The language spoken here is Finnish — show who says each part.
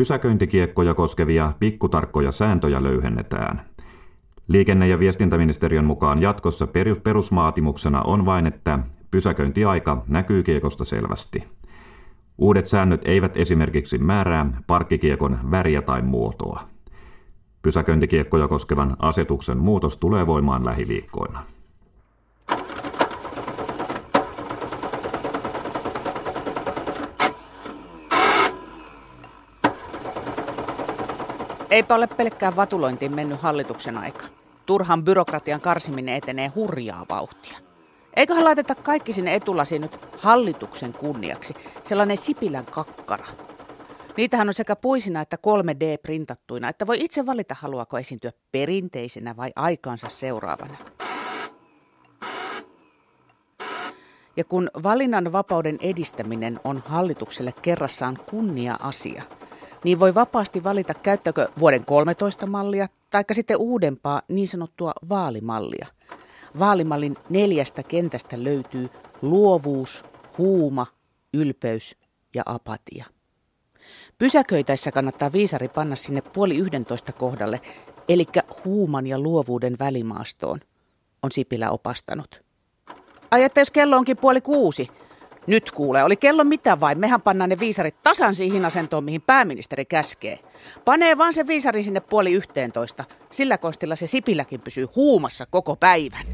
Speaker 1: Pysäköintikiekkoja koskevia pikkutarkkoja sääntöjä löyhennetään. Liikenne- ja viestintäministeriön mukaan jatkossa perusvaatimuksena on vain, että pysäköintiaika näkyy kiekosta selvästi. Uudet säännöt eivät esimerkiksi määrää parkkikiekon väriä tai muotoa. Pysäköintikiekkoja koskevan asetuksen muutos tulee voimaan lähiviikkoina.
Speaker 2: Eipä ole pelkkään vatulointiin mennyt hallituksen aika. Turhan byrokratian karsiminen etenee hurjaa vauhtia. Eiköhän laiteta kaikki sinne etulasiin nyt hallituksen kunniaksi. Sellainen Sipilän kakkara. Niitähän on sekä puisina että 3D-printattuina, että voi itse valita haluaako esiintyä perinteisenä vai aikaansa seuraavana. Ja kun valinnan vapauden edistäminen on hallitukselle kerrassaan kunnia-asia – niin voi vapaasti valita käyttäkö vuoden 13 mallia tai sitten uudempaa niin sanottua vaalimallia. Vaalimallin neljästä kentästä löytyy luovuus, huuma, ylpeys ja apatia. Pysäköitäessä kannattaa viisari panna sinne puoli yhdentoista kohdalle, eli huuman ja luovuuden välimaastoon, on Sipilä opastanut. Ai että jos kello onkin puoli kuusi, nyt kuulee, oli kello mitä vai? Mehän pannaan ne viisarit tasan siihen asentoon, mihin pääministeri käskee. Panee vaan se viisari sinne puoli yhteentoista. Sillä kostilla se Sipiläkin pysyy huumassa koko päivän.